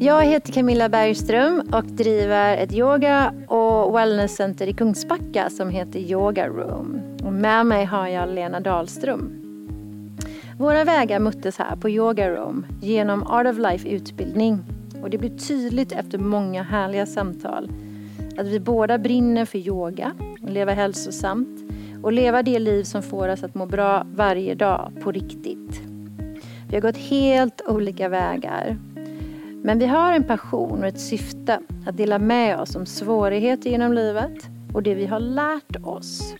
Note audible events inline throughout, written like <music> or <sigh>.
Jag heter Camilla Bergström och driver ett yoga och wellnesscenter i Kungsbacka som heter Yoga Room. Och med mig har jag Lena Dahlström. Våra vägar möttes här på Yoga Room genom Art of Life utbildning. Och det blev tydligt efter många härliga samtal att vi båda brinner för yoga, och leva hälsosamt och leva det liv som får oss att må bra varje dag på riktigt. Vi har gått helt olika vägar. Men vi har en passion och ett syfte att dela med oss om svårigheter genom livet och det vi har lärt oss.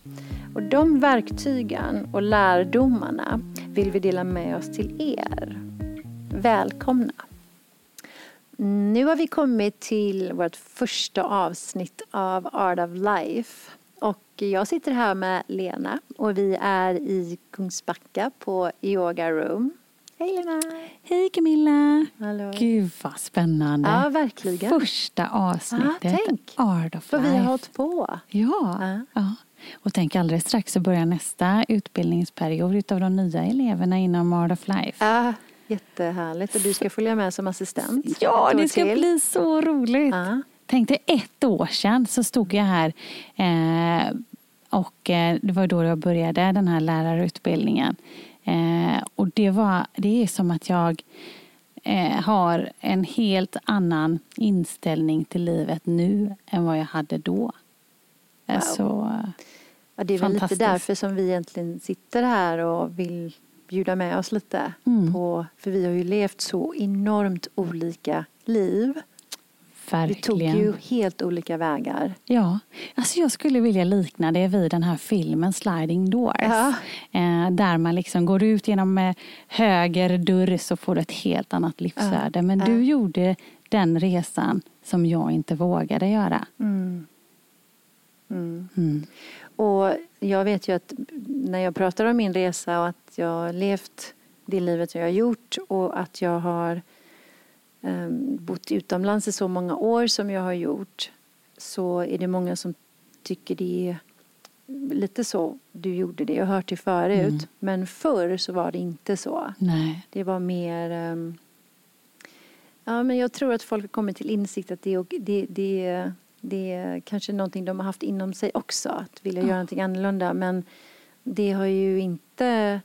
Och de verktygen och lärdomarna vill vi dela med oss till er. Välkomna! Nu har vi kommit till vårt första avsnitt av Art of Life. Och jag sitter här med Lena och vi är i Kungsbacka på Yoga Room. Hej Lena! Hej Camilla! Hallå. Gud vad spännande. Ja, verkligen. Första avsnittet. Ja, tänk. Art of För Life. vi har hållit på. Ja. Ja. ja. Och tänk alldeles strax så börjar nästa utbildningsperiod utav de nya eleverna inom Art of Life. Ja, jättehärligt. Och du ska följa med som assistent. Ja, det ska till. bli så roligt. Ja. Tänk dig ett år sedan så stod jag här eh, och eh, det var då jag började den här lärarutbildningen. Eh, och det, var, det är som att jag eh, har en helt annan inställning till livet nu än vad jag hade då. Wow. Så, Ja, det är väl lite därför som vi egentligen sitter här och vill bjuda med oss lite. Mm. På, för vi har ju levt så enormt olika liv. Vi tog verkligen. ju helt olika vägar. Ja, alltså jag skulle vilja likna det vid den här filmen Sliding Doors. Ja. Eh, där man liksom går ut genom eh, höger dörr så får du ett helt annat livsöde. Men Ja. du gjorde den resan som jag inte vågade göra. Mm. Mm. Mm. Och jag vet ju att när jag pratar om min resa och att jag har levt det livet jag har gjort och att jag har bott utomlands i så många år som jag har gjort så är det många som tycker det är lite så du gjorde det. Jag har hört det förut. Mm. Men förr så var det inte så. Nej. Det var mer... ehm, ja, men jag tror att folk har kommit till insikt att det, är- det, det, det är kanske någonting de har haft inom sig också. Att vilja göra Ja. någonting annorlunda. Men det har ju inte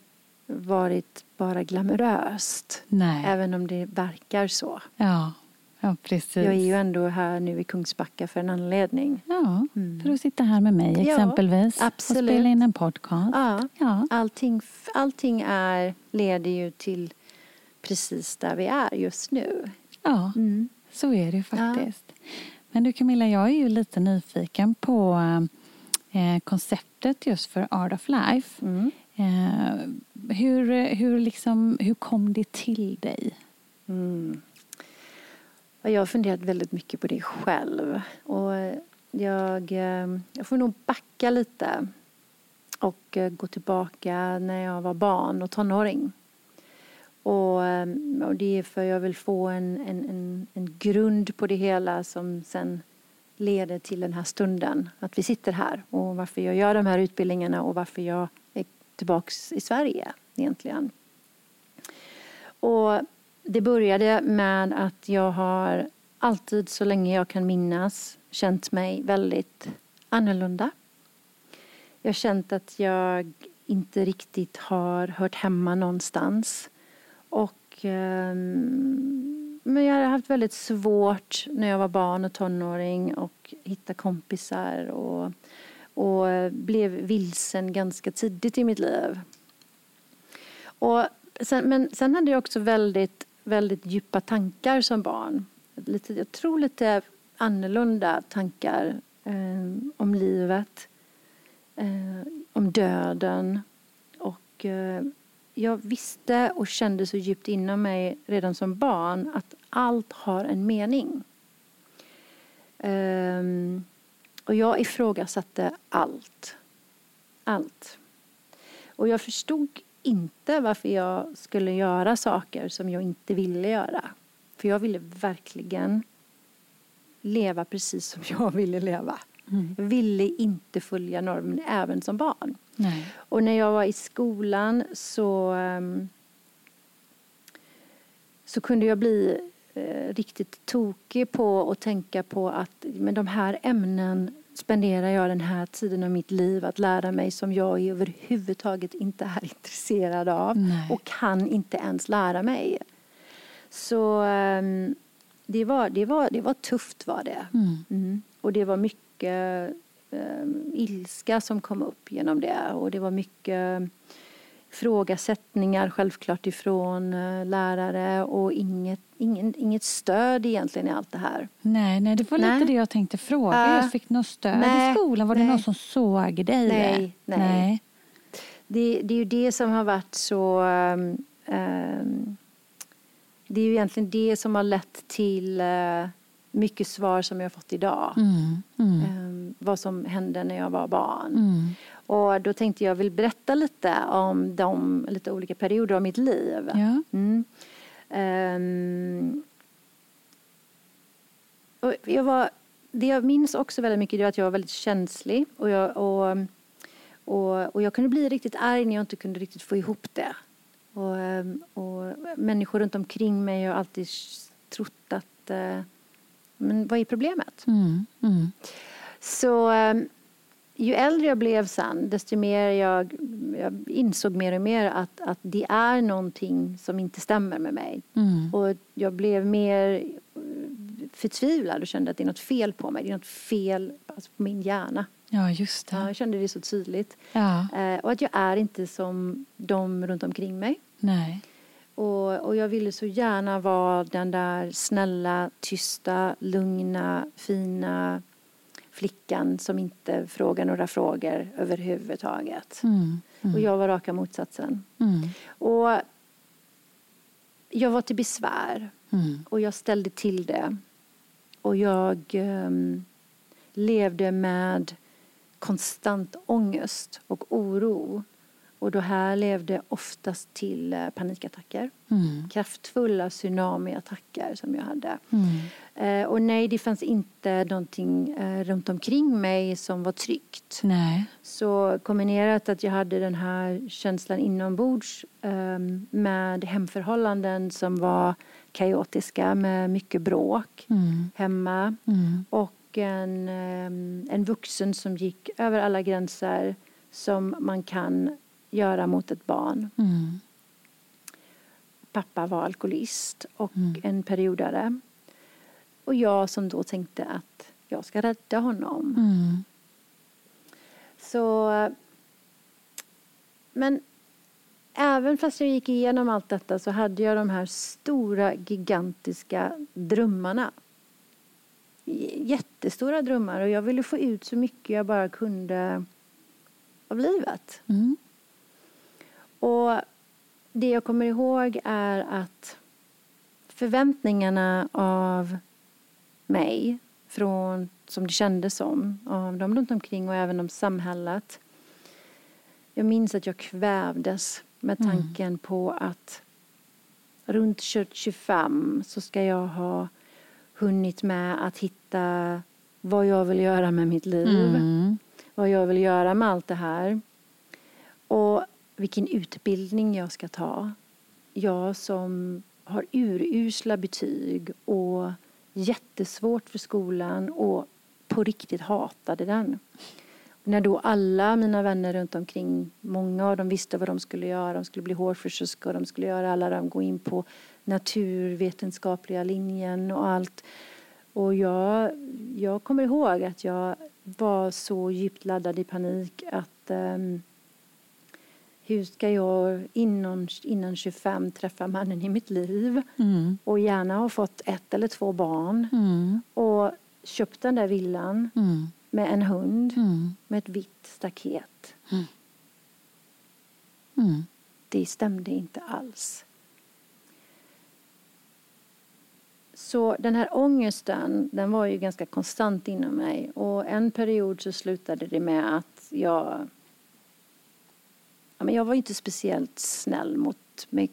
varit bara glamoröst. Nej. Även om det verkar så. Ja. ja, precis. Jag är ju ändå här nu i Kungsbacka för en anledning. Ja, Mm. för att sitta här med mig Ja, exempelvis. absolut. Och spela in en podcast. Ja, Ja. allting, allting är, leder ju till precis där vi är just nu. ja, Mm. så är det ju faktiskt. Men du Camilla, jag är ju lite nyfiken på eh, konceptet just för Art of Life. Mm. Eh, hur, hur, liksom, hur kom det till dig? Mm. Jag har funderat väldigt mycket på det själv. Och jag, eh, jag får nog backa lite och eh, gå tillbaka när jag var barn och tonåring. Och, eh, och det är för jag vill få en, en, en, en grund på det hela som sen leder till den här stunden. Att vi sitter här och varför jag gör de här utbildningarna och varför jag tillbaks i Sverige egentligen. Och det började med att jag har alltid så länge jag kan minnas känt mig väldigt annorlunda. Jag har känt att jag inte riktigt har hört hemma någonstans. Och, ehm, men jag har haft väldigt svårt när jag var barn och tonåring att hitta kompisar och, och blev vilsen ganska tidigt i mitt liv. Och sen, men sen hade jag också väldigt, väldigt djupa tankar som barn. Lite, jag tror lite annorlunda tankar eh, om livet, eh, om döden. Och eh, jag visste och kände så djupt inom mig redan som barn att allt har en mening. Ehm, och jag ifrågasatte allt. Allt. Och jag förstod inte varför jag skulle göra saker som jag inte ville göra. För jag ville verkligen leva precis som jag ville leva. Mm. Jag ville inte följa normen även som barn. Nej. Och när jag var i skolan så, ehm, så kunde jag bli eh, riktigt tokig på att tänka på att med de här ämnen spenderar jag den här tiden av mitt liv att lära mig som jag överhuvudtaget inte är <laughs> intresserad av Nej. och kan inte ens lära mig. Så ehm, det, var, det, var, det var tufft var det. Mm. Mm. Och det var mycket eh, ilska som kom upp genom det. Och det var mycket frågasättningar självklart ifrån eh, lärare och inget, ingen, inget stöd egentligen i allt det här. Nej, nej, det var Nej. lite det jag tänkte fråga. Ja. Jag fick något stöd Nej, i skolan? Var det nej. någon som såg dig? Nej, nej. nej. Det, det är ju det som har varit så... ehm, ehm, det är ju egentligen det som har lett till eh, mycket svar som jag har fått idag. Mm, mm, Ehm, vad som hände när jag var barn. mm. Och då tänkte jag vill berätta lite om de lite olika perioder av mitt liv. Ja. Ehm, och jag var, det jag minns också väldigt mycket är att jag var väldigt känslig. Och jag, och, och, och jag kunde bli riktigt arg när jag inte kunde riktigt få ihop det. Och, ehm, och människor runt omkring mig har alltid trott att eh, men vad är problemet? Mm, mm. Så ehm, ju äldre jag blev sen, desto mer jag, jag insåg mer och mer att, att det är någonting som inte stämmer med mig. Mm. Och jag blev mer eh, förtvivlad och kände att det är något fel på mig. Det är något fel alltså, på min hjärna. Ja, just Ja, det. jag kände det så tydligt. Ja, Eh, och att jag är inte som de runt omkring mig. nej. Och, och jag ville så gärna vara den där snälla, tysta, lugna, fina flickan som inte frågar några frågor överhuvudtaget. Mm, Och jag var raka motsatsen. mm, Och jag var till besvär mm. och jag ställde till det. Och jag ehm, levde med konstant ångest och oro. Och då här levde oftast till eh, panikattacker. Mm, Kraftfulla tsunamiattacker som jag hade. mm. Eh, och nej, det fanns inte någonting eh, runt omkring mig som var tryggt. Nej. Så kombinerat att jag hade den här känslan inombords eh, med hemförhållanden som var kaotiska med mycket bråk Mm, hemma mm, och en, eh, en vuxen som gick över alla gränser som man kan göra mot ett barn. mm, Pappa var alkoholist och Mm. en periodare. Och jag som då tänkte att jag ska rädda honom. mm. Så... Men även fast jag gick igenom allt detta så hade jag de här stora, gigantiska drömmarna. Jättestora drömmar och jag ville få ut så mycket jag bara kunde av livet. Mm. Och det jag kommer ihåg är att förväntningarna av mig från, som det kändes som, av dem runt omkring och även om samhället. Jag minns att jag kvävdes med Mm. tanken på att runt 25 så ska jag ha hunnit med att hitta vad jag vill göra med mitt liv Mm. vad jag vill göra med allt det här. Och vilken utbildning jag ska ta. Jag som har urusla betyg och jättesvårt för skolan och på riktigt hatade den. När då alla mina vänner runt omkring, många av dem visste vad de skulle göra. De skulle bli hårfrisörskor, de skulle göra alla de gå in på naturvetenskapliga linjen och allt. Och jag, jag kommer ihåg att jag var så djupt laddad i panik att um, hur ska jag innan, innan 25 träffa mannen i mitt liv Mm. och gärna ha fått ett eller två barn Mm. och köpt den där villan Mm. med en hund Mm. med ett vitt staket. Mm. Det stämde inte alls. Så den här ångesten, den var ju ganska konstant inom mig. Och en period så slutade det med att jag... Ja, men jag var inte speciellt snäll mot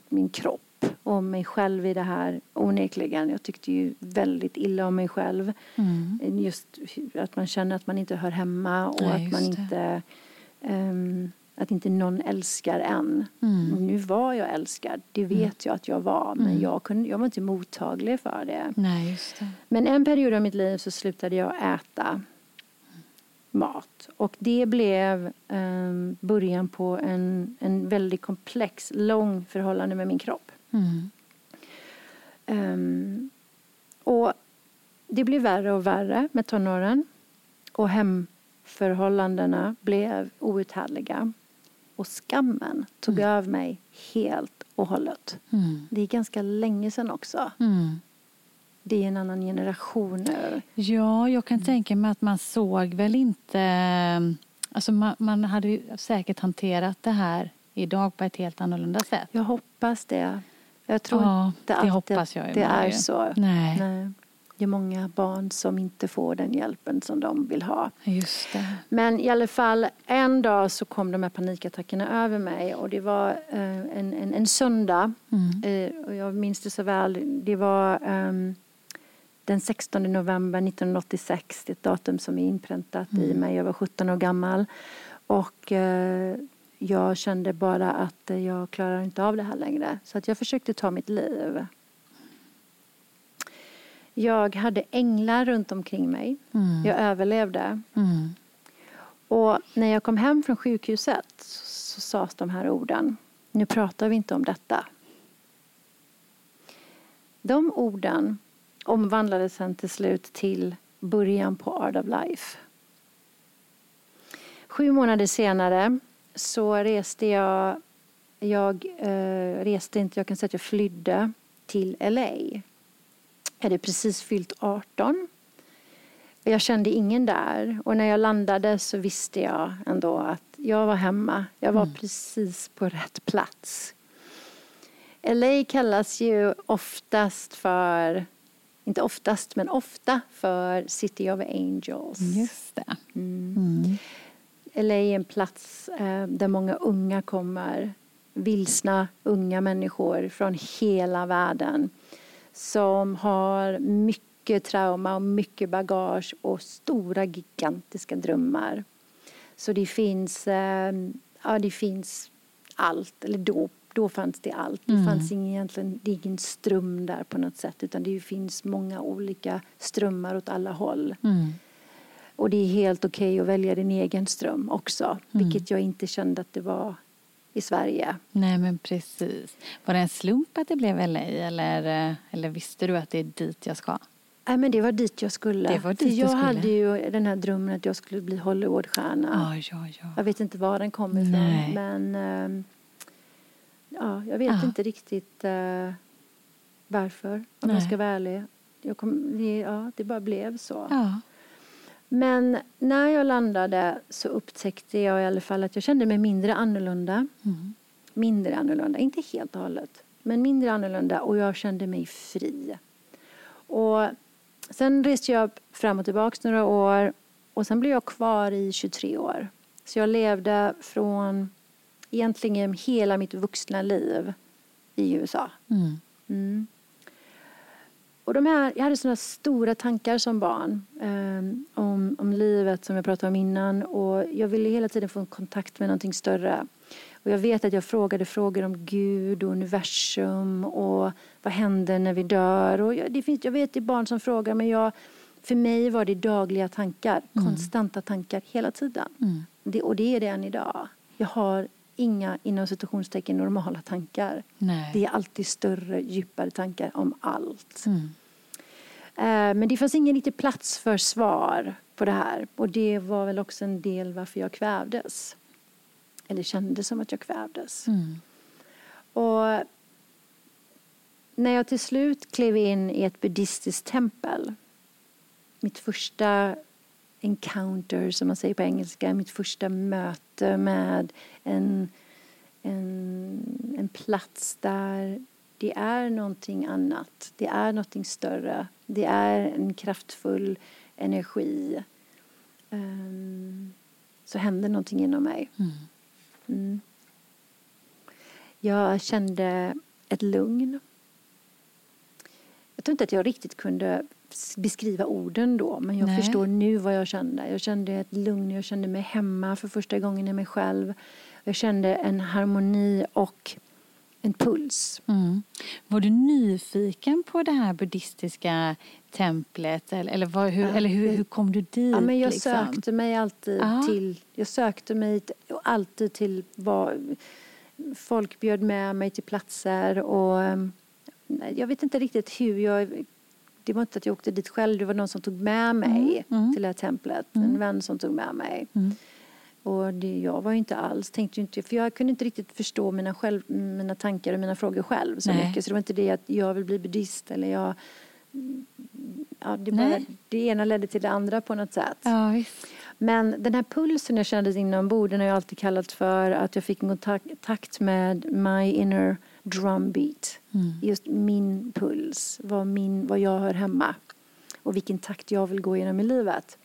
min kropp och mig själv i det här, onekligen. Jag tyckte ju väldigt illa om mig själv. Mm. Just att man känner att man inte hör hemma och Nej, att man inte... ehm, att inte någon älskar en. Mm. Nu var jag älskad, det vet jag att jag var. Men Mm. jag, kunde, jag var inte mottaglig för det. Nej, det. Men en period av mitt liv så slutade jag äta mat. Och det blev ehm, början på en, en väldigt komplex, lång förhållande med min kropp. Mm. Ehm, och det blev värre och värre med tonåren. Och hemförhållandena blev outhärdliga. Och skammen tog över mig helt och hållet. Mm. Det är ganska länge sedan också. Mm. Det är en annan generation nu. Ja, jag kan tänka mig att man såg väl inte... Alltså man, man hade ju säkert hanterat det här idag på ett helt annorlunda sätt. Jag hoppas det. Jag tror Ja, inte det alltid hoppas jag ju att det med är så. Nej, Nej. Det är många barn som inte får den hjälpen som de vill ha. just det. Men i alla fall, en dag så kom de här panikattackerna över mig och det var eh, en, en, en söndag. Mm. Eh, och jag minns det så väl. Det var ehm, den 16 november 1986. Det är ett datum som är inpräntat i mig. Jag var 17 år gammal. Och eh, jag kände bara att jag klarar inte av det här längre. Så att jag försökte ta mitt liv. Jag hade änglar runt omkring mig. Mm. Jag överlevde. Mm. Och när jag kom hem från sjukhuset så, så sades de här orden. Nu pratar vi inte om detta. De orden omvandlades sen till slut till början på Art of Life. Sju månader senare så reste jag, jag eh, reste inte, jag kan säga att jag flydde till LA. Jag hade precis fyllt 18 jag kände ingen där. Och när jag landade så visste jag ändå att jag var hemma. Jag var precis på rätt plats. LA kallas ju oftast för, inte oftast, men ofta för City of Angels. Just det. Mm. Mm. LA är en plats eh, där många unga kommer. Vilsna unga människor från hela världen. Som har mycket trauma och mycket bagage och stora gigantiska drömmar. Så det finns, eh, ja, det finns allt. Eller då, då fanns det allt. Det Mm. fanns ingen, egentligen, det ingen ström där på något sätt. Utan det finns många olika strömmar åt alla håll. Mm. Och det är helt okej att välja din egen ström också. Vilket jag inte kände att det var i Sverige. Nej, men precis. Var det en slump att det blev LA eller, eh, eller visste du att det är dit jag ska? Nej, men det var dit jag skulle. Det var dit För jag skulle. hade ju den här drömmen att jag skulle bli Hollywoodstjärna. Ja, ja, ja. Jag vet inte var den kom ifrån. Men ehm, ja, jag vet Ja. inte riktigt eh, varför. Om Nej. jag ska vara ärlig. Jag kom, ja, det bara blev så. Ja. Men när jag landade så upptäckte jag i alla fall att jag kände mig mindre annorlunda. Mm. Mindre annorlunda, inte helt och hållet. Men mindre annorlunda och jag kände mig fri. Och sen reste jag fram och tillbaka några år och sen blev jag kvar i 23 år. Så jag levde från egentligen hela mitt vuxna liv i USA. Mm. Mm. Och de här, jag hade sådana stora tankar som barn eh, om, om livet som jag pratade om innan. Och jag ville hela tiden få en kontakt med någonting större. Och jag vet att jag frågade frågor om Gud och universum och vad händer när vi dör. Och jag, det finns, jag vet det är barn som frågar men jag, för mig var det dagliga tankar, konstanta tankar hela tiden. Mm. Det, och det är det än idag. Jag har inga inom citationstecken normala tankar. Nej. Det är alltid större, djupare tankar om allt. Mm. Eh, Men det fanns ingen riktig plats för svar på det här. Och det var väl också en del varför jag kvävdes. Eller kände som att jag kvävdes. Mm. Och när jag till slut klev in i ett buddhistiskt tempel. Mitt första encounter, som man säger på engelska. Mitt första möte med en, en, en plats där det är någonting annat. Det är någonting större. Det är en kraftfull energi. Ehm, så hände någonting inom mig. Mm. Mm. Jag kände ett lugn. Jag tror inte att jag riktigt kunde beskriva orden då, men jag Nej. förstår nu vad jag kände. Jag kände ett lugn, jag kände mig hemma för första gången i mig själv. Jag kände en harmoni och en puls. Mm. Var du nyfiken på det här buddhistiska templet? Eller, eller, var, hur, ja, eller hur, hur, kom du dit? Ja, men jag liksom? sökte mig alltid Aha. till, jag sökte mig alltid till vad, folk bjöd med mig till platser och jag vet inte riktigt hur jag det var inte att jag åkte dit själv, det var någon som tog med mig mm. Mm. till det här templet. En mm. vän som tog med mig. Mm. Och det, jag var inte alls, tänkte inte, för jag kunde inte riktigt förstå mina, själv, mina tankar och mina frågor själv så Nej. mycket. Så det var inte det att jag vill bli buddhist eller jag... Ja, det, bara, det ena ledde till det andra på något sätt. Ja. Men den här pulsen jag kände inombords, den har jag alltid kallat för att jag fick en kontakt med my inner drumbeat. Mm. Just min puls, var, min, var jag hör hemma och vilken takt jag vill gå genom i livet.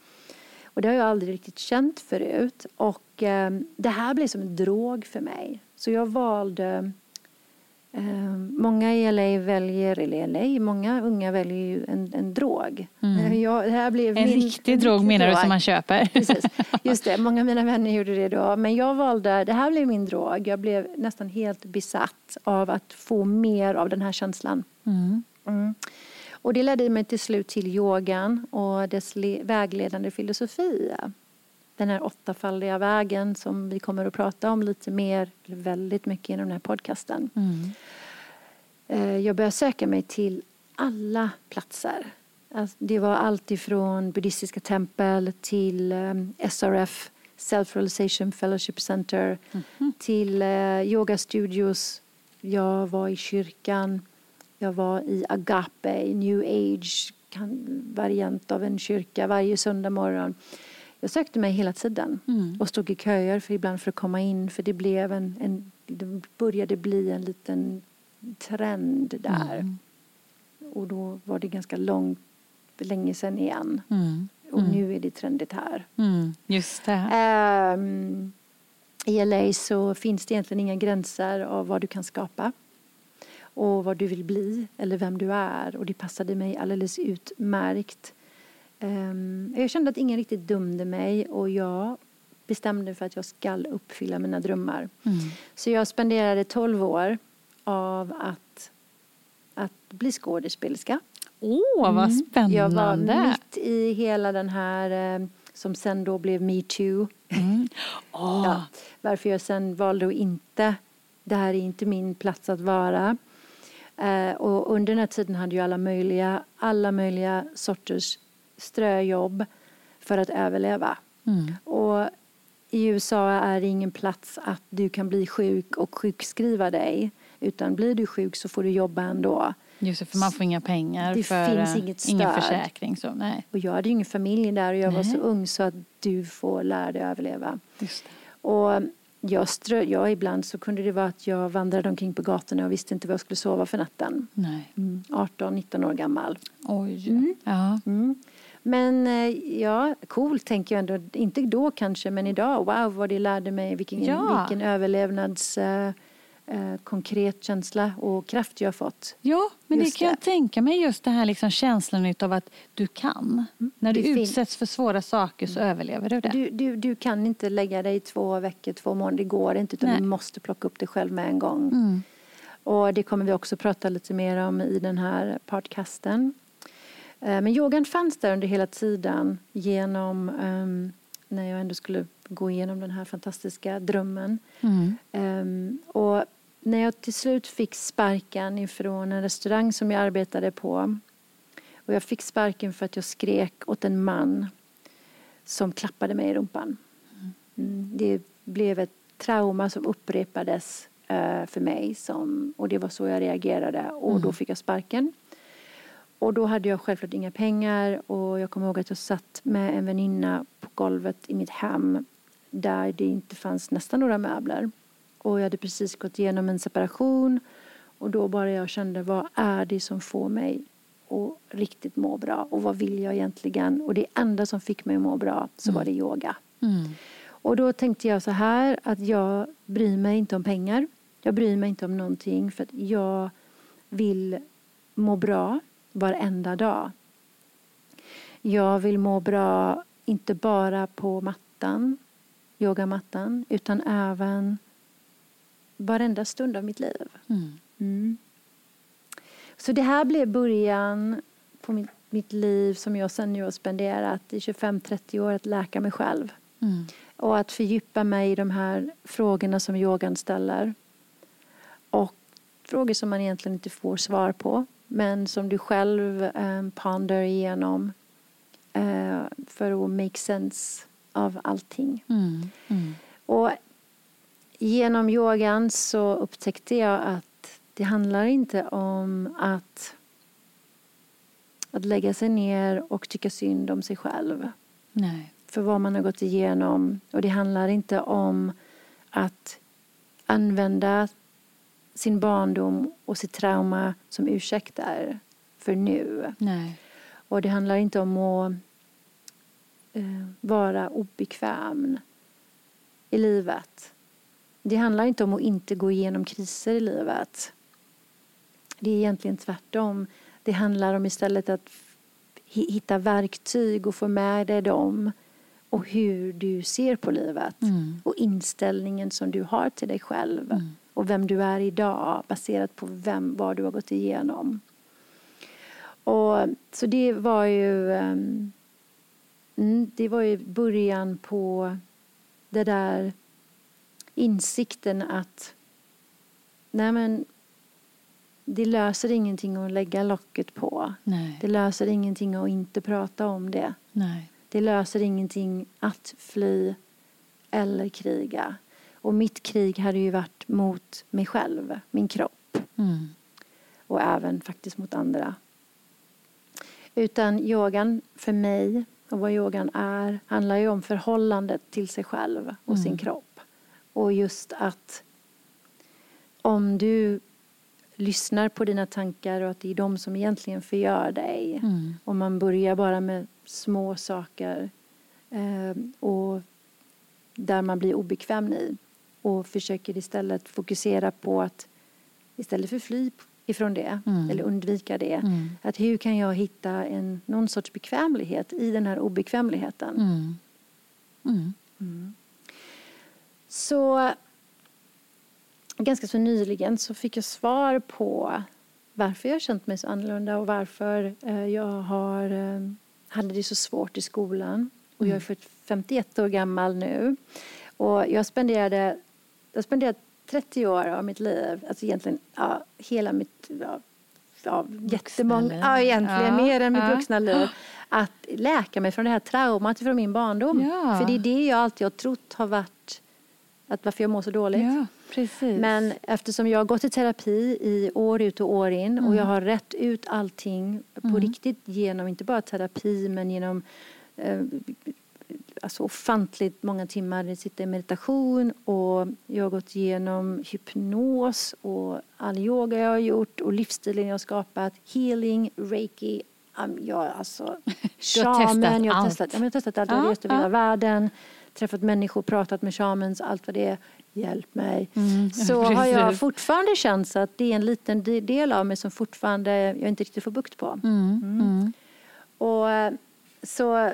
Och det har jag aldrig riktigt känt förut. Och eh, det här blev som en drog för mig. Så jag valde Många i LA väljer, eller LA, många unga väljer ju en, en drog. Mm. Jag, det här blev en min, riktig en drog menar du som man köper? <laughs> Precis, just det. Många av mina vänner gjorde det då. Men jag valde, det här blev min drog. Jag blev nästan helt besatt av att få mer av den här känslan. Mm. Mm. Och det ledde mig till slut till yogan och dess vägledande filosofi. Den här åttafaldiga vägen som vi kommer att prata om lite mer, eller väldigt mycket i den här podcasten. Mm. Eh, jag började söka mig till alla platser. Alltså, det var allt ifrån buddhistiska tempel till ehm, SRF, Self-Realization Fellowship Center, mm. till eh, yogastudios. Jag var i kyrkan jag var i Agape, new age variant av en kyrka varje söndag morgon. Jag sökte mig hela tiden mm. och stod i köer för ibland för att komma in för det blev en, en det började bli en liten trend där. Mm. Och då var det ganska långt, länge sedan igen. Mm. Och mm. nu är det trendigt här. Mm. Just det. Um, I LA så finns det egentligen inga gränser av vad du kan skapa och vad du vill bli eller vem du är. Och det passade mig alldeles utmärkt. Um, jag kände att ingen riktigt dömde mig och jag bestämde för att jag ska uppfylla mina drömmar. Mm. Så jag spenderade 12 år av att, att bli skådespelerska. Åh, oh, vad spännande! Jag var mitt i hela den här eh, som sen då blev metoo. Mm. Oh. <laughs> ja, varför jag sen valde att inte, det här är inte min plats att vara. Eh, och under den här tiden hade jag alla möjliga, alla möjliga sorters ströjobb för att överleva. Mm. Och i USA är det ingen plats att du kan bli sjuk och sjukskriva dig. Utan blir du sjuk så får du jobba ändå. Just det, för man får inga pengar det för finns eh, inget stöd. ingen försäkring. Så, nej. Och jag hade ju ingen familj där och jag nej. var så ung så att du får lära dig överleva. Just det. Och jag, strö, jag ibland så kunde det vara att jag vandrade omkring på gatorna och visste inte var jag skulle sova för natten. Nej. Mm, 18-19 år gammal. Oj. Mm. Ja. Mm. Men eh, ja, coolt tänker jag ändå. Inte då kanske, men idag. Wow, vad det lärde mig. Vilken, ja. vilken överlevnads... Uh, konkret känsla och kraft jag har fått. Ja, men det kan det. jag tänka mig just det här liksom känslan av att du kan. Mm. När du det utsätts för svåra saker så mm. överlever du det. Du, du, du kan inte lägga dig två veckor, två månader, det går inte utan Nej. du måste plocka upp det själv med en gång. Mm. Och det kommer vi också prata lite mer om i den här podcasten. Eh, men yogan fanns där under hela tiden genom um, när jag ändå skulle gå igenom den här fantastiska drömmen. Mm. Um, och när jag till slut fick sparken ifrån en restaurang som jag arbetade på och jag fick sparken för att jag skrek åt en man som klappade mig i rumpan. Mm, det blev ett trauma som upprepades uh, för mig som, och det var så jag reagerade och mm. då fick jag sparken. Och då hade jag självklart inga pengar och jag kommer ihåg att jag satt med en väninna på golvet i mitt hem där det inte fanns nästan några möbler. Och jag hade precis gått igenom en separation och då bara jag kände vad är det som får mig att riktigt må bra och vad vill jag egentligen? Och det enda som fick mig att må bra så var det mm. yoga. Mm. Och då tänkte jag så här att jag bryr mig inte om pengar. Jag bryr mig inte om någonting för att jag vill må bra varenda dag. Jag vill må bra inte bara på mattan, yogamattan, utan även varenda stund av mitt liv. Mm. Mm. Så det här blev början på mitt, mitt liv som jag sen nu har spenderat i 25-30 år att läka mig själv. Mm. Och att fördjupa mig i de här frågorna som yogan ställer. Och frågor som man egentligen inte får svar på men som du själv eh, ponder igenom eh, för att make sense av allting. Mm. Mm. Och genom yogan så upptäckte jag att det handlar inte om att, att lägga sig ner och tycka synd om sig själv Nej. för vad man har gått igenom. Och det handlar inte om att använda sin barndom och sitt trauma som ursäkter för nu. Nej. Och det handlar inte om att eh, vara obekväm i livet. Det handlar inte om att inte gå igenom kriser i livet. Det är egentligen tvärtom. Det handlar om istället att hi- hitta verktyg och få med dig dem och hur du ser på livet Mm. och inställningen som du har till dig själv Mm. Och vem du är idag baserat på vem, vad du har gått igenom. Och, så det var ju ehm, mm, det var ju början på det där insikten att nej men det löser ingenting att lägga locket på. Nej. Det löser ingenting att inte prata om det. Nej. Det löser ingenting att fly eller kriga. Och mitt krig hade ju varit mot mig själv, min kropp Mm. och även faktiskt mot andra. Utan yogan för mig och vad yogan är handlar ju om förhållandet till sig själv och Mm. sin kropp. Och just att om du lyssnar på dina tankar och att det är de som egentligen förgör dig Mm. om man börjar bara med små saker eh, och där man blir obekväm i och försöker istället fokusera på att istället för fly ifrån det Mm. eller undvika det Mm. att hur kan jag hitta en, någon sorts bekvämlighet i den här obekvämligheten. Mm. Mm. Så ganska så nyligen så fick jag svar på varför jag har känt mig så annorlunda och varför eh, jag har, eh, hade det så svårt i skolan. Och jag är 51 år gammal nu. Och jag spenderade, jag spenderade 30 år av mitt liv, alltså egentligen ja, hela mitt, ja, ja, jättemånga, ja egentligen Ja, mer än mitt ja. vuxna liv. Att läka mig från det här traumat från min barndom. Ja. För det är det jag alltid har trott har varit att varför jag mår så dåligt. Men eftersom jag har gått i terapi i år ut och år in och jag har rätt ut allting på riktigt genom inte bara terapi men genom eh, alltså ofantligt många timmar sitter i meditation och jag har gått igenom hypnos och all yoga jag har gjort och livsstilen jag har skapat, healing, reiki, jag alltså <laughs> shaman, jag har allt. testat, jag har testat allt, jag Ja, har rest över hela världen, träffat människor, pratat med shamans, allt vad det är, hjälp mig. Mm, Så har jag precis. fortfarande känt att det är en liten de- del av mig som fortfarande jag inte riktigt får bukt på. Mm. Mm. Och eh, så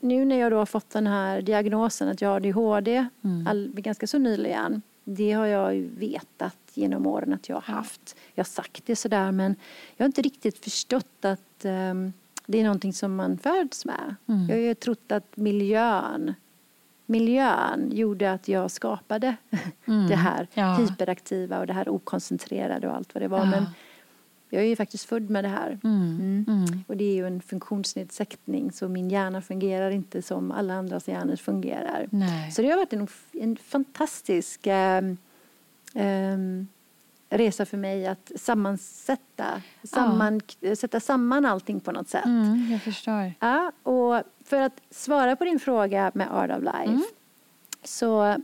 nu när jag då har fått den här diagnosen att jag har ADHD Mm. all, ganska så nyligen. Det har jag ju vetat genom åren att jag har haft. Jag har sagt det sådär men jag har inte riktigt förstått att ehm, det är någonting som man föds med. Mm. Jag har ju trott att miljön miljön gjorde att jag skapade <laughs> Mm. det här Ja. hyperaktiva och det här okoncentrerade och allt vad det var. Ja. Men jag är ju faktiskt född med det här. Mm. Mm. Och det är ju en funktionsnedsättning så min hjärna fungerar inte som alla andras hjärnor fungerar. Nej. Så det har varit en, en fantastisk ehm, ehm, resa för mig att sammansätta, samman, sätta samman allting på något sätt. Mm, jag förstår. Ja, och för att svara på din fråga med Art of Life Mm. så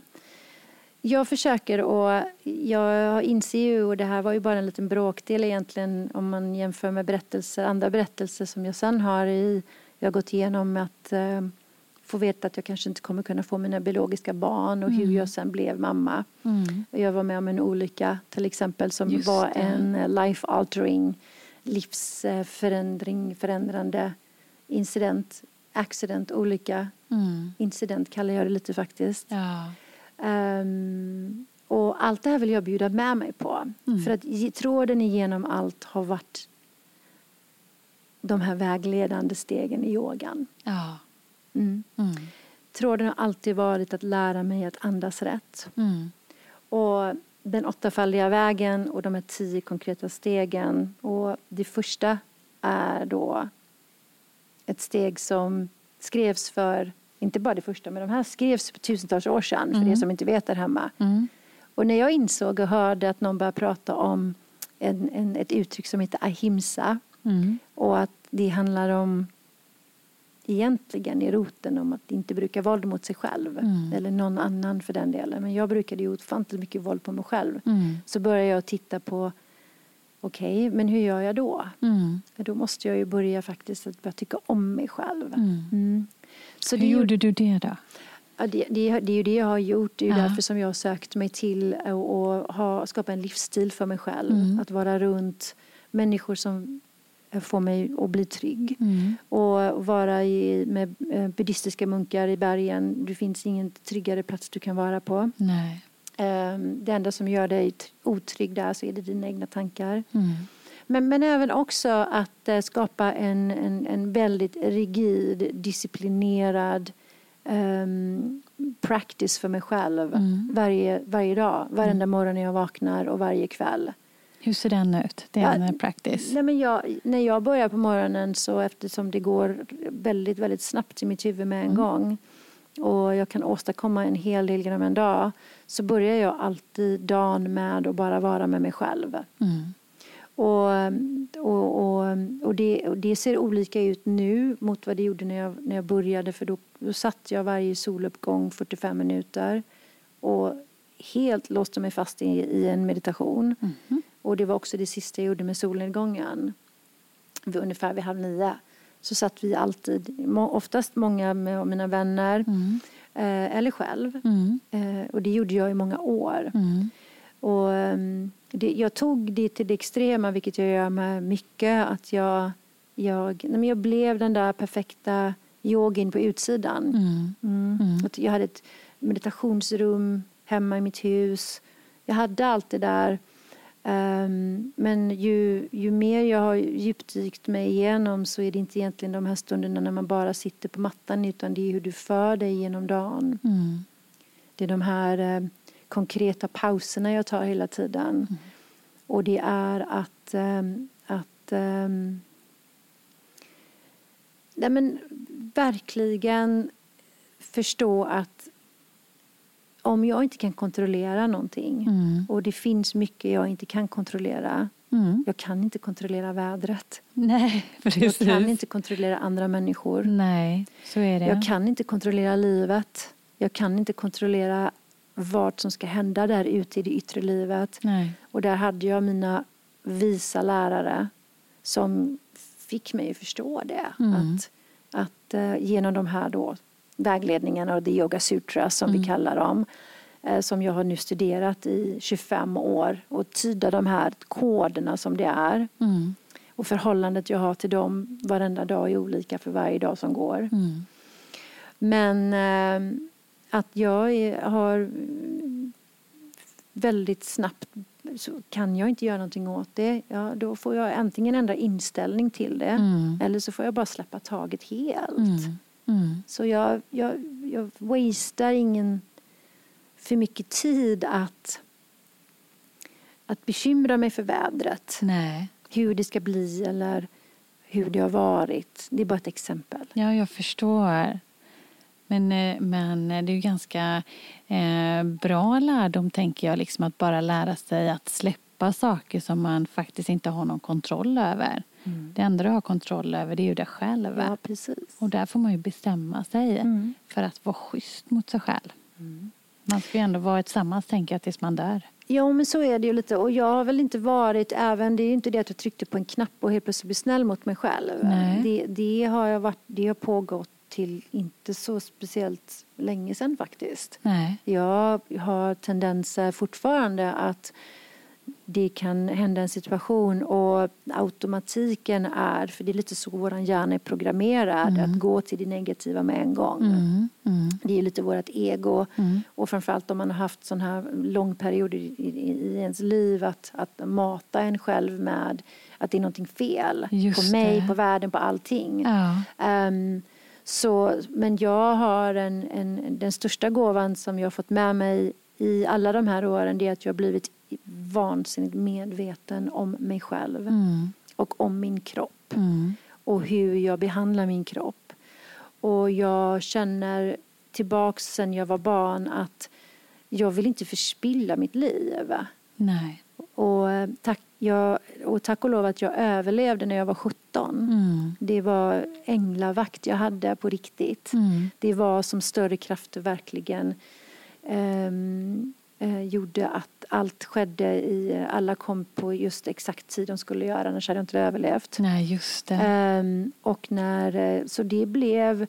jag försöker och jag inser ju, och det här var ju bara en liten bråkdel egentligen om man jämför med berättelser, andra berättelser som jag sen har i, jag har gått igenom att eh, få veta att jag kanske inte kommer kunna få mina biologiska barn och hur jag sen blev mamma. Mm. Jag var med om en olycka till exempel som Just var det. en eh, life altering, livsförändring, förändrande incident, accident, olycka. Mm. Incident kallar jag det lite faktiskt. Ja. Ehm, och allt det här vill jag bjuda med mig på. Mm. För att tråden igenom allt har varit de här vägledande stegen i yogan. Ja. Mm. Mm. Tråden har alltid varit att lära mig att andas rätt. Mm. Och den åttafaldiga vägen och de här tio konkreta stegen. Och det första är då ett steg som skrevs för, inte bara det första, men de här skrevs för tusentals år sedan, för Mm. er som inte vet där hemma. Mm. Och när jag insåg och hörde att någon började prata om en, en, ett uttryck som heter ahimsa Mm. och att det handlar om egentligen i roten om att inte bruka våld mot sig själv Mm. eller någon annan för den delen. Men jag brukade ju ofantligt mycket våld på mig själv. Mm. Så började jag titta på okej, men hur gör jag då? Mm. Då måste jag ju börja faktiskt att börja tycka om mig själv. Mm. Så Hur gjorde du det då? ja, det, det, det är ju det jag har gjort. Det är ju Ja. därför som jag har sökt mig till ha, skapa en livsstil för mig själv. Mm. Att vara runt människor som får mig att bli trygg. Mm. Och vara i, med eh, buddhistiska munkar i bergen. Det finns ingen tryggare plats du kan vara på. Nej. Ehm, Det enda som gör dig otrygg där så är det dina egna tankar. Mm. Men, men även också att eh, skapa en, en, en väldigt rigid, disciplinerad ehm, practice för mig själv. Mm. Varje, varje dag, varenda morgon när jag vaknar och varje kväll. Hur ser den ut? Är Ja, eh, practice. Nej, men jag, när jag börjar på morgonen så eftersom det går väldigt, väldigt snabbt i mitt huvud med en Mm. gång och jag kan åstadkomma en hel del genom en dag så börjar jag alltid dagen med att bara vara med mig själv. Mm. Och, och, och, och, det, och det ser olika ut nu mot vad det gjorde när jag, när jag började för då, då satt jag varje soluppgång 45 minuter och helt låste mig fast i, i en meditation. Mhm. Och det var också det sista jag gjorde med solnedgången. Vid ungefär vid halv nio. Så satt vi alltid, oftast många med mina vänner Mm. eh, eller själv. Mm. Eh, och det gjorde jag i många år. Mm. Och, ehm, det, jag tog det till det extrema, vilket jag gör med mycket. Att jag, jag, nej jag blev den där perfekta yogin på utsidan. Mm. Mm. Mm. Jag hade ett meditationsrum hemma i mitt hus. Jag hade allt det där. Ehm, men ju, ju mer jag har djupdykt mig igenom så är det inte egentligen de här stunderna när man bara sitter på mattan utan det är hur du för dig genom dagen. Mm. Det är de här eh, konkreta pauserna jag tar hela tiden. Och det är att, ehm, att ehm, nej men, verkligen förstå att om jag inte kan kontrollera någonting Mm. och det finns mycket jag inte kan kontrollera. Mm. Jag kan inte kontrollera vädret. Nej, <laughs> Jag precis. kan inte kontrollera andra människor. Nej, så är det. Jag kan inte kontrollera livet. Jag kan inte kontrollera vad som ska hända där ute i det yttre livet. Nej. Och där hade jag mina visa lärare som fick mig att förstå det. Mm. Att, att eh, genom de här då vägledningarna och the yoga sutras som Mm. vi kallar dem eh, som jag har nu studerat i 25 år och tyda de här koderna som det är. Mm. Och förhållandet jag har till dem varenda dag är olika för varje dag som går. Mm. Men eh, att jag har väldigt snabbt så kan jag inte göra någonting åt det. Ja, då får jag antingen ändra inställning till det Mm. eller så får jag bara släppa taget helt. Mm. Mm. Så jag, jag, jag wastear ingen för mycket tid att, att bekymra mig för vädret. Nej. Hur det ska bli eller hur det har varit. Det är bara ett exempel. Ja, jag förstår. Men, eh, men det är ju ganska eh, bra lärdom, tänker jag, liksom att bara lära sig att släppa saker som man faktiskt inte har någon kontroll över. Det enda du har kontroll över det är ju dig själv. Ja, precis. Och där får man ju bestämma sig Mm. för att vara schysst mot sig själv. Man ska ju ändå vara tillsammans, tänker jag, tills man dör. Ja, men så är det ju lite. Och jag har väl inte varit, även, det är ju inte det att jag tryckte på en knapp och helt plötsligt blev snäll mot mig själv. Nej. Det, det, har jag varit, det har pågått till inte så speciellt länge sedan faktiskt. Nej. Jag har tendenser fortfarande att det kan hända en situation och automatiken är, för det är lite så vår hjärna är programmerad, mm. att gå till det negativa med en gång. Mm. Mm. Det är lite vårt ego mm. och framförallt om man har haft sån här lång period i, i, i ens liv att, att mata en själv med att det är någonting fel Just på mig, det. på världen, på allting. Ja. Um, så, men jag har en, en, den största gåvan som jag har fått med mig i alla de här åren det är att jag har blivit vansinnigt medveten om mig själv mm. och om min kropp mm. och hur jag behandlar min kropp. Och jag känner tillbaks sen jag var barn att jag vill inte förspilla mitt liv. Nej. Och tack, jag, och tack och lov att jag överlevde när jag var 17. Mm. Det var änglavakt jag hade på riktigt. Mm. Det var som större krafter verkligen um, uh, gjorde att allt skedde i, alla kom på just exakt tid de skulle göra, annars hade jag inte överlevt. Nej, just det. Um, och när, eh, så det blev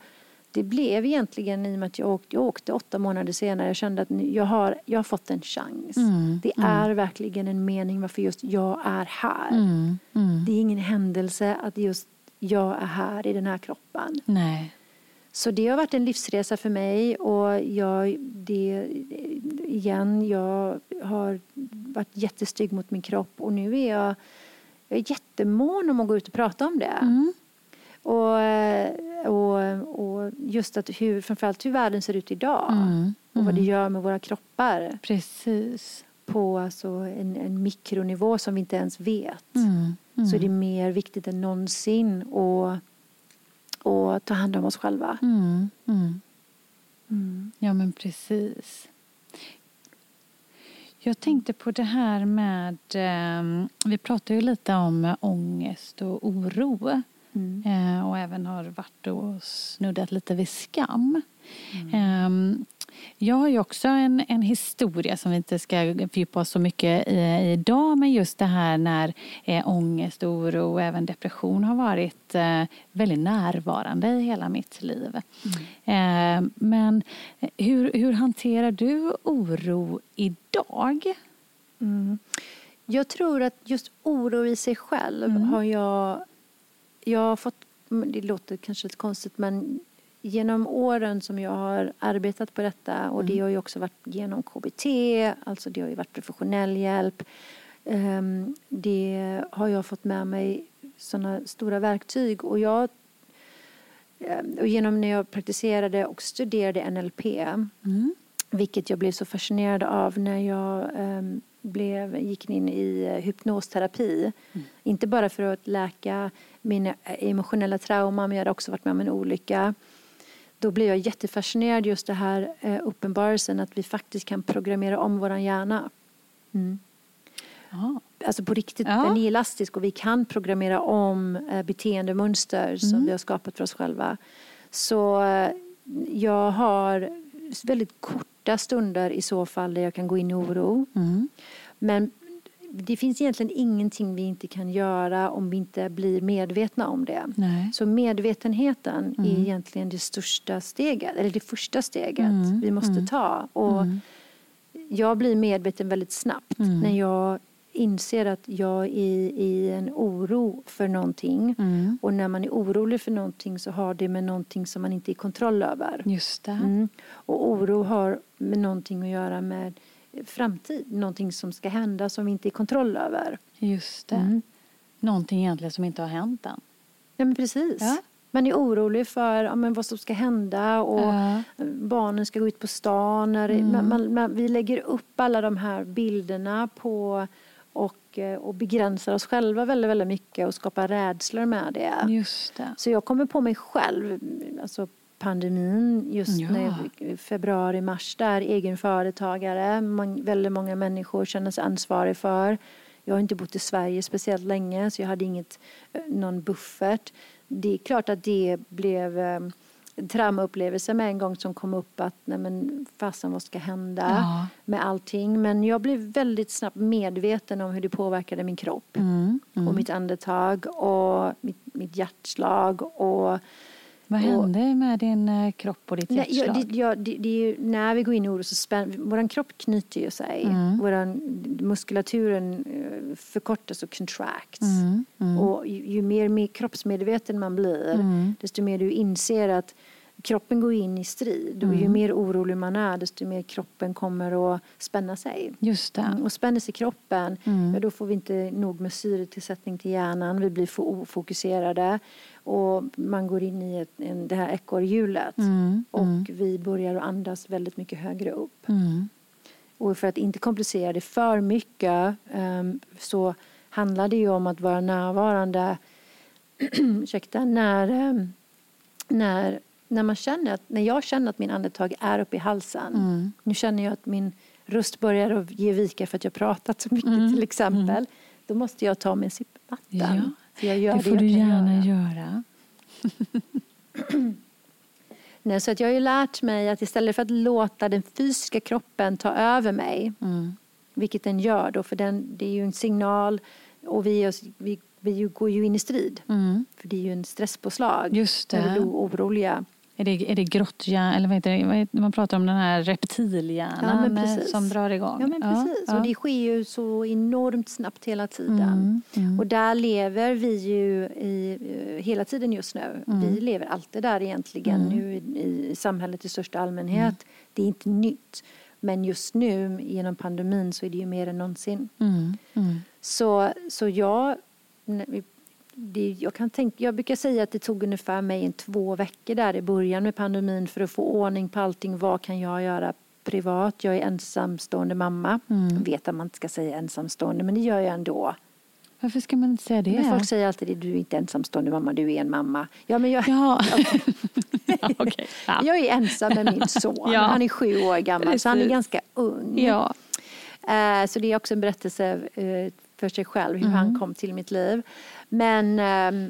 det blev egentligen i och med att jag åkte, jag åkte åtta månader senare. Jag kände att jag har, jag har fått en chans. Mm, det mm. är verkligen en mening varför just jag är här. Mm, mm, det är ingen händelse att just jag är här i den här kroppen. Nej. Så det har varit en livsresa för mig och jag, det, igen, jag har varit jättestygg mot min kropp och nu är jag, jag är jättemån om att gå ut och prata om det. Mm. Och, och, och just att hur, framförallt hur världen ser ut idag mm. och vad det mm. gör med våra kroppar. Precis. På alltså en, en mikronivå som vi inte ens vet. Mm. Mm. Så är det mer viktigt än någonsin att och ta hand om oss själva. Mm. Mm. Mm. Ja, men precis. Jag tänkte på det här med... Eh, vi pratade ju lite om ångest och oro. Mm. Och även har varit och snuddat lite vid skam. Mm. Eh, jag har ju också en, en historia som vi inte ska fördjupa oss så mycket i idag men just det här när eh, ångest, oro och även depression har varit eh, väldigt närvarande i hela mitt liv. Mm. Eh, men hur, hur hanterar du oro idag? Mm. Jag tror att just oro i sig själv mm. har jag jag har fått, det låter kanske lite konstigt men genom åren som jag har arbetat på detta och mm. det har ju också varit genom KBT, alltså det har ju varit professionell hjälp. Um, det har jag fått med mig sådana stora verktyg och jag ehm, och genom när jag praktiserade och studerade NLP mm. vilket jag blev så fascinerad av när jag um, blev, gick in i hypnosterapi. Mm. Inte bara för att läka mina emotionella trauman men jag hade också varit med om en olycka. Då blev jag jättefascinerad just det här eh, uppenbarelsen att vi faktiskt kan programmera om vår hjärna. Mm. Alltså på riktigt, ja. den är elastisk och vi kan programmera om eh, beteendemönster mm. som vi har skapat för oss själva. Så eh, jag har väldigt korta stunder i så fall där jag kan gå in i oro. Mm. Men det finns egentligen ingenting vi inte kan göra om vi inte blir medvetna om det. Nej. Så medvetenheten mm. är egentligen det största steget, eller det första steget mm. vi måste mm. ta. Och mm. Jag blir medveten väldigt snabbt mm. när jag inser att jag är i en oro för någonting. Mm. Och när man är orolig för någonting så har det med någonting som man inte är kontroll över. Just det. Och oro har med någonting att göra med framtid, någonting som ska hända som vi inte är kontroll över. Just det. Mm. Någonting egentligen som inte har hänt än. Ja, men precis. Ja. Man är orolig för ja, men vad som ska hända och ja. barnen ska gå ut på stan. Mm. Man, man, man, vi lägger upp alla de här bilderna på och, eh, och begränsar oss själva väldigt, väldigt mycket och skapar rädslor med det. Just det. Så jag kommer på mig själv, alltså pandemin just ja. när, februari, mars där, egenföretagare, man, väldigt många människor känner sig ansvariga för. Jag har inte bott i Sverige speciellt länge så jag hade inget, eh, någon buffert. Det är klart att det blev en eh, traumaupplevelse med en gång som kom upp att nej men fasen vad ska hända ja. med allting. Men jag blev väldigt snabbt medveten om hur det påverkade min kropp mm, mm. och mitt andetag och mitt, mitt hjärtslag och vad hände med din eh, kropp och ditt hjärtslag? Ja, det, ja, det, det är ju, när vi går in i oro så spänner vår kropp knyter ju sig. Mm. Våran, muskulaturen förkortas och contracts. Mm. Mm. Och ju, ju mer, mer kroppsmedveten man blir Mm. desto mer du inser att kroppen går in i strid. Och ju Mm. mer orolig man är desto mer kroppen kommer att spänna sig. Just det. Mm, Och spänner sig kroppen, Mm. ja, då får vi inte nog med syretillsättning till hjärnan. Vi blir för ofokuserade och man går in i ett, en, det här ekorrhjulet. Mm. Och Mm. vi börjar att andas väldigt mycket högre upp. Mm. Och för att inte komplicera det för mycket ehm, så handlar det ju om att vara närvarande <clears throat> ursäkta, när, ehm, när, när, man känner att, när jag känner att min andetag är uppe i halsen. Mm. Nu känner jag att min röst börjar att ge vika för att jag pratat så mycket Mm. till exempel. Då måste jag ta mig en sipp vatten. Ja, För jag gör Det får jag du gärna göra. göra. <clears throat> Nej, så att jag har ju lärt mig att istället för att låta den fysiska kroppen ta över mig Mm. Vilket den gör då, för den, det är ju en signal och vi, är- vi, vi går ju in i strid. Mm. För det är ju en stresspåslag. Just När vi det. blir oroliga. Är det, är det grotthjärna, eller vad heter det? Man pratar om den här Ja, reptilhjärnan men eh, som drar igång. Ja, men precis. Ja, Och det sker ju så enormt snabbt hela tiden. Mm, mm. Och där lever vi ju i, eh, hela tiden just nu. Mm. Vi lever alltid där egentligen Mm. nu i, i samhället i största allmänhet. Det är inte nytt. Men just nu genom pandemin så är det ju mer än någonsin. Mm, mm. Så, så jag, det, jag, kan tänka, jag brukar säga att det tog ungefär mig en två veckor där i början med pandemin för att få ordning på allting. Vad kan jag göra privat? Jag är ensamstående mamma. Mm. Jag vet att man inte ska säga ensamstående men det gör jag ändå. Varför ska man inte säga det? Men folk säger alltid att du är inte ensamstående mamma, du är en mamma. Ja, men jag, Ja. <laughs> ja, okej. <laughs> Ja. jag är ensam med min son. <laughs> Ja. Han är sju år gammal så han är Precis. ganska ung. ja. Eh, Så det är också en berättelse eh, för sig själv hur Mm. han kom till mitt liv. Men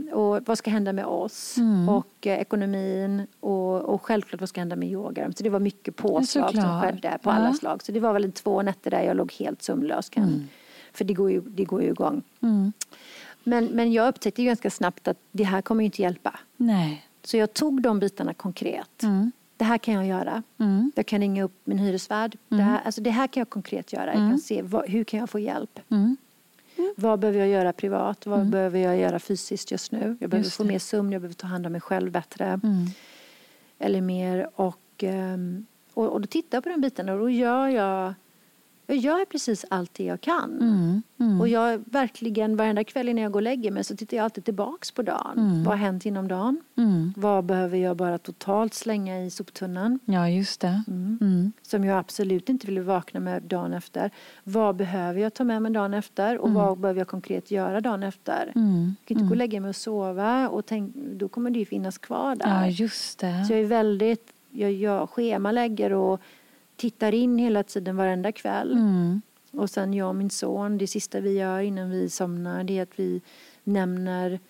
eh, och vad ska hända med oss Mm. och eh, ekonomin och, och självklart vad ska hända med yoga. Så det var mycket påslag som skedde på Ja. alla slag. Så det var väl en två nätter där jag låg helt sömnlös. Kan, För det går, ju, det går ju igång. Mm. Men, men jag upptäckte ganska snabbt att det här kommer ju inte hjälpa. Nej. Så jag tog de bitarna konkret. Mm. Det här kan jag göra. Mm. Jag kan ringa upp min hyresvärd. Det, här, alltså det här kan jag konkret göra. Jag kan se vad, hur kan jag få hjälp. Mm. Vad behöver jag göra privat? Vad behöver jag göra fysiskt just nu? Jag behöver få mer sömn, jag behöver ta hand om mig själv bättre. Mm. Eller mer. Och, ehm, och, och då tittar jag på den biten och då gör jag, jag gör precis allt det jag kan. Mm. Mm. Och jag verkligen, varenda kväll innan jag går och lägger mig så tittar jag alltid tillbaks på dagen. Mm. Vad har hänt inom dagen? Mm. Vad behöver jag bara totalt slänga i soptunnan? Ja, just det. Mm. Mm. Som jag absolut inte vill vakna med dagen efter. Vad behöver jag ta med mig dagen efter? Och vad behöver jag konkret göra dagen efter? Mm. Jag kan inte gå och lägga mig och sova och tänk, då kommer det ju finnas kvar där. Ja, just det. Så jag är väldigt, jag, jag schemalägger och tittar in hela tiden varenda kväll. Mm. Och sen jag och min son, det sista vi gör innan vi somnar det är att vi nämner,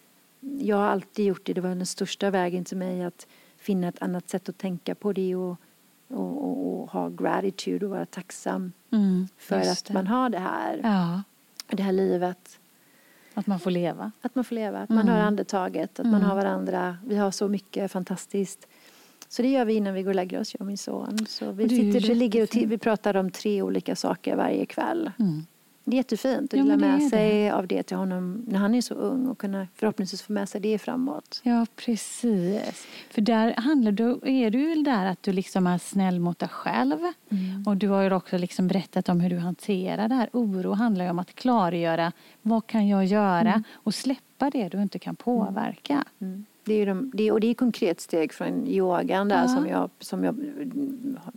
jag har alltid gjort det, det var den största vägen till mig att finna ett annat sätt att tänka på det och, och, och, och ha gratitude och vara tacksam Mm. för att det. man har det här, Ja, det här livet. att man får leva. Att man får leva, att man Mm. har andetaget, att man har varandra. Vi har så mycket fantastiskt. Så det gör vi innan vi går och lägger oss, jag och min son. Så vi, sitter, vi, ligger och vi pratar om tre olika saker varje kväll. Mm. Det är jättefint att Ja, dela med sig av det till honom när han är så ung och kunna förhoppningsvis få med sig det framåt. Ja, precis. För där handlar du, är du väl där att du liksom är snäll mot dig själv. Och du har ju också liksom berättat om hur du hanterar det här. Oro handlar ju om att klargöra vad kan jag göra och släppa det du inte kan påverka. Det är de, det, och det är konkret steg från yogan där Ja. som, jag, som jag...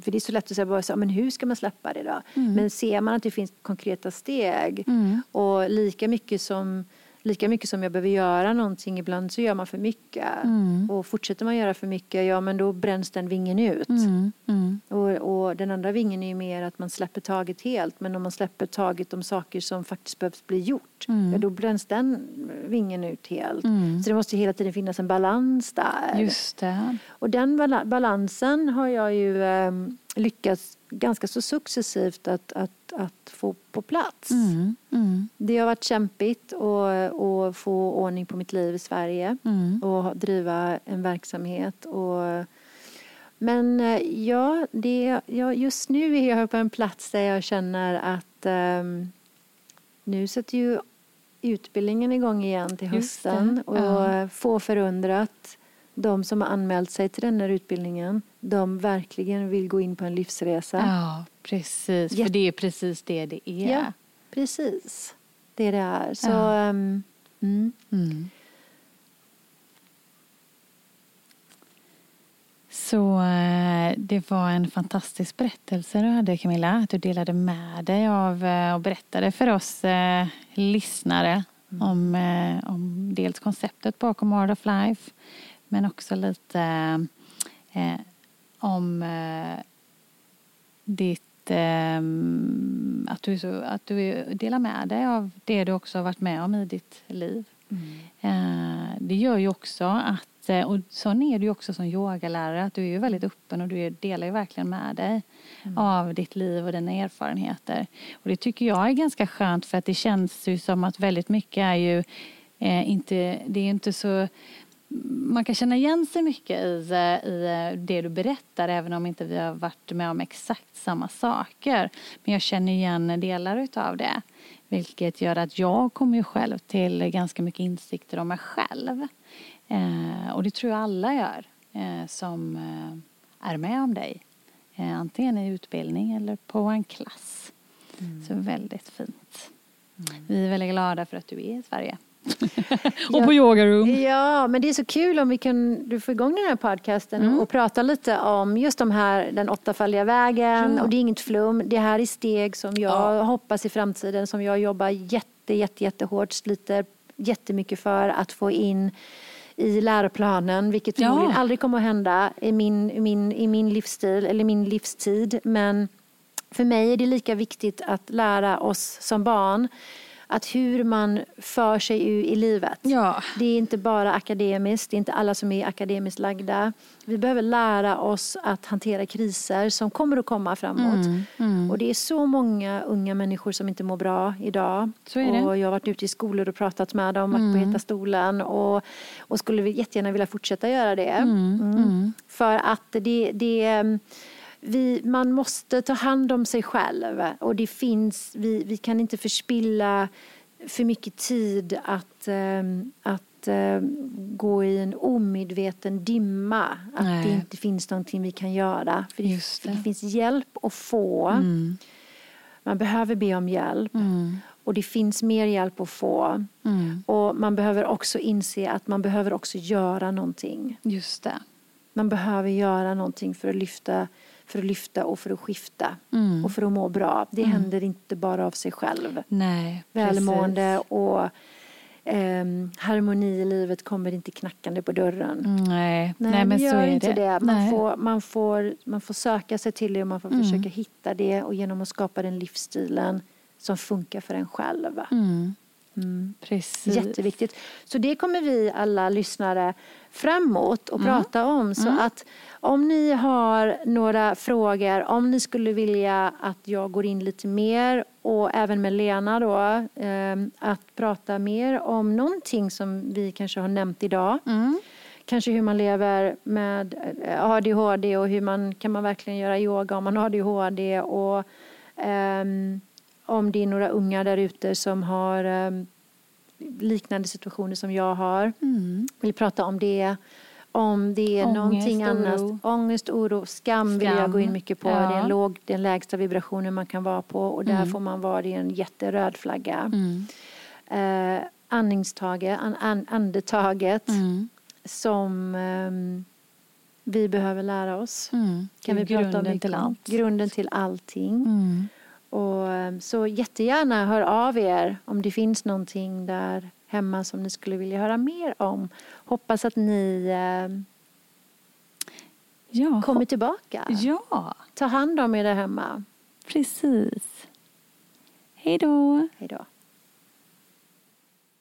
För det är så lätt att säga bara så, men hur ska man släppa det då? Men ser man att det finns konkreta steg Mm. och lika mycket som Lika mycket som jag behöver göra någonting, ibland så gör man för mycket. Mm. Och fortsätter man göra för mycket, ja men då bränns den vingen ut. Mm. Mm. Och, och den andra vingen är ju mer att man släpper taget helt. Men om man släpper taget om saker som faktiskt behövs bli gjort, Mm. ja, då bränns den vingen ut helt. Mm. Så det måste hela tiden finnas en balans där. Just det. Och den bala- balansen har jag ju eh, lyckats ganska så successivt att, att, att få på plats. Mm. Mm. Det har varit kämpigt att att få ordning på mitt liv i Sverige Mm. och driva en verksamhet. Och, men eh, ja, det, ja, just nu är jag på en plats där jag känner att ehm, nu sätter ju utbildningen igång igen till hösten och ja. få förundrat de som har anmält sig till den här utbildningen, de verkligen vill gå in på en livsresa. Ja, precis. Jätte- För det är precis det det är. Ja, precis. Det är det är. Så, Ja. ehm, mm. Mm. Så eh, det var en fantastisk berättelse du hade Camilla. Att du delade med dig av eh, och berättade för oss eh, lyssnare om, eh, om dels konceptet bakom Art of Life men också lite eh, om eh, ditt eh, att, du, så, att du delar med dig av det du också har varit med om i ditt liv. Eh, Det gör ju också att, eh, och sån är du också som yogalärare, att du är ju väldigt öppen och du delar ju verkligen med dig av ditt liv och dina erfarenheter. Och det tycker jag är ganska skönt för att det känns ju som att väldigt mycket är ju eh, inte, det är inte så man kan känna igen sig mycket i, eh, i eh, det du berättar även om inte vi har varit med om exakt samma saker. Men jag känner igen delar utav det. Vilket gör att jag kommer ju själv till ganska mycket insikter om mig själv. Eh, och det tror jag alla gör eh, som eh, är med om dig. Eh, antingen i utbildning eller på en klass. Så väldigt fint. Vi är väldigt glada för att du är i Sverige. <laughs> och på Yoga Room. Ja, men det är så kul om vi kan du får igång den här podcasten Mm. och prata lite om just de här, den åttafaldiga vägen. Ja. Och det är inget flum. Det här är steg som jag Ja. hoppas i framtiden som jag jobbar jätte, jätte, jättehårt, sliter jättemycket för att få in i läroplanen, vilket Ja. förmodligen aldrig kommer att hända i min, i min, i min livsstil eller min livstid. Men för mig är det lika viktigt att lära oss som barn att hur man för sig i, livet. Ja. Det är inte bara akademiskt, det är inte alla som är akademiskt lagda. Vi behöver lära oss att hantera kriser som kommer att komma framåt. Mm, Och det är så många unga människor som inte mår bra idag. Mm. Och jag har varit ute i skolor och pratat med dem, varit på Heta stolen och, och skulle jättegärna vilja fortsätta göra det. Mm. För att det, det vi, man måste ta hand om sig själv och det finns, vi, vi kan inte förspilla för mycket tid att, ehm, att ehm, gå i en omedveten dimma. Att Nej. det inte finns någonting vi kan göra. För det, det. det finns hjälp att få. Man behöver be om hjälp. Och det finns mer hjälp att få. Mm. Och man behöver också inse att man behöver också göra någonting. Just det. Man behöver göra någonting för att lyfta, för att lyfta och för att skifta. Mm. Och för att må bra. Det händer inte bara av sig själv. Nej, Välmående precis. och ehm, harmoni i livet kommer inte knackande på dörren. Mm, Nej, Nej, Nej men så är inte det. det. Man, Nej. får, man, får, man får söka sig till det och man får Mm. försöka hitta det och genom att skapa den livsstilen som funkar för en själv. Mm, Mm. precis. Jätteviktigt. Så det kommer vi alla lyssnare framåt och Mm. prata om. Så att om ni har några frågor, om ni skulle vilja att jag går in lite mer och även med Lena då, eh, att prata mer om någonting som vi kanske har nämnt idag. Mm. Kanske hur man lever med eh, ADHD och hur man kan man verkligen göra yoga om man har ADHD och ehm, om det är några unga där ute som har ehm, liknande situationer som jag har. Mm. Vill prata om det. Om det är Ångest, någonting annat. Ångest, oro, skam, vill jag Skam. gå in mycket på. Ja. Det är en låg, den lägsta vibrationen man kan vara på och där Mm. får man vara, det är en jätteröd flagga. Mm. Eh, andningstaget, an, an, andetaget Mm. som ehm, vi behöver lära oss. Mm. Kan vi prata om grunden till allt. Grunden till allting. Och, ehm, så jättegärna hör av er om det finns någonting där hemma som ni skulle vilja höra mer om. Hoppas att ni ehm, Ja, kommer tillbaka. ja, Ta hand om er där hemma. precis. Hej då. Hej då.